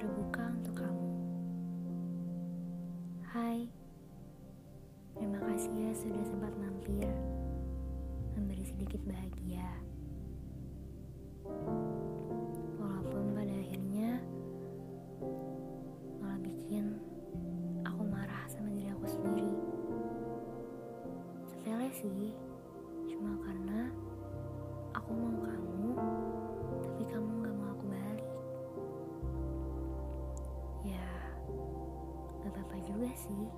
terbuka untuk kamu. Hai, terima kasih ya sudah sempat mampir, memberi sedikit bahagia. Walaupun pada akhirnya malah bikin aku marah sama diri aku sendiri. Sepele sih, cuma karena juga sih,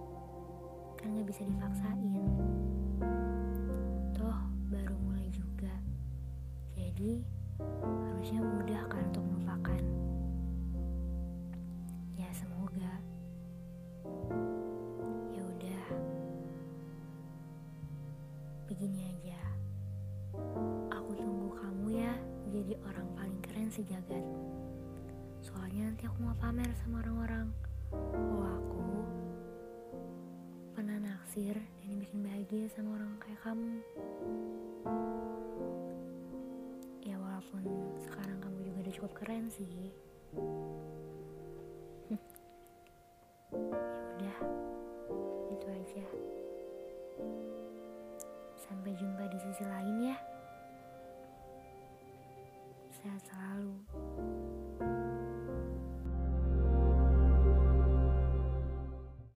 kan gak bisa dipaksain. Toh, baru mulai juga. Jadi, harusnya mudah kan untuk melupakan. Ya, semoga. Ya udah. Begini aja. Aku tunggu kamu ya jadi orang paling keren sejagat. Soalnya nanti aku mau pamer sama orang-orang. Oh, aku pernah naksir dan bikin bahagia sama orang kayak kamu. Ya walaupun sekarang kamu juga udah cukup keren sih. ya udah, itu aja. Sampai jumpa di sisi lain ya. Sehat selalu.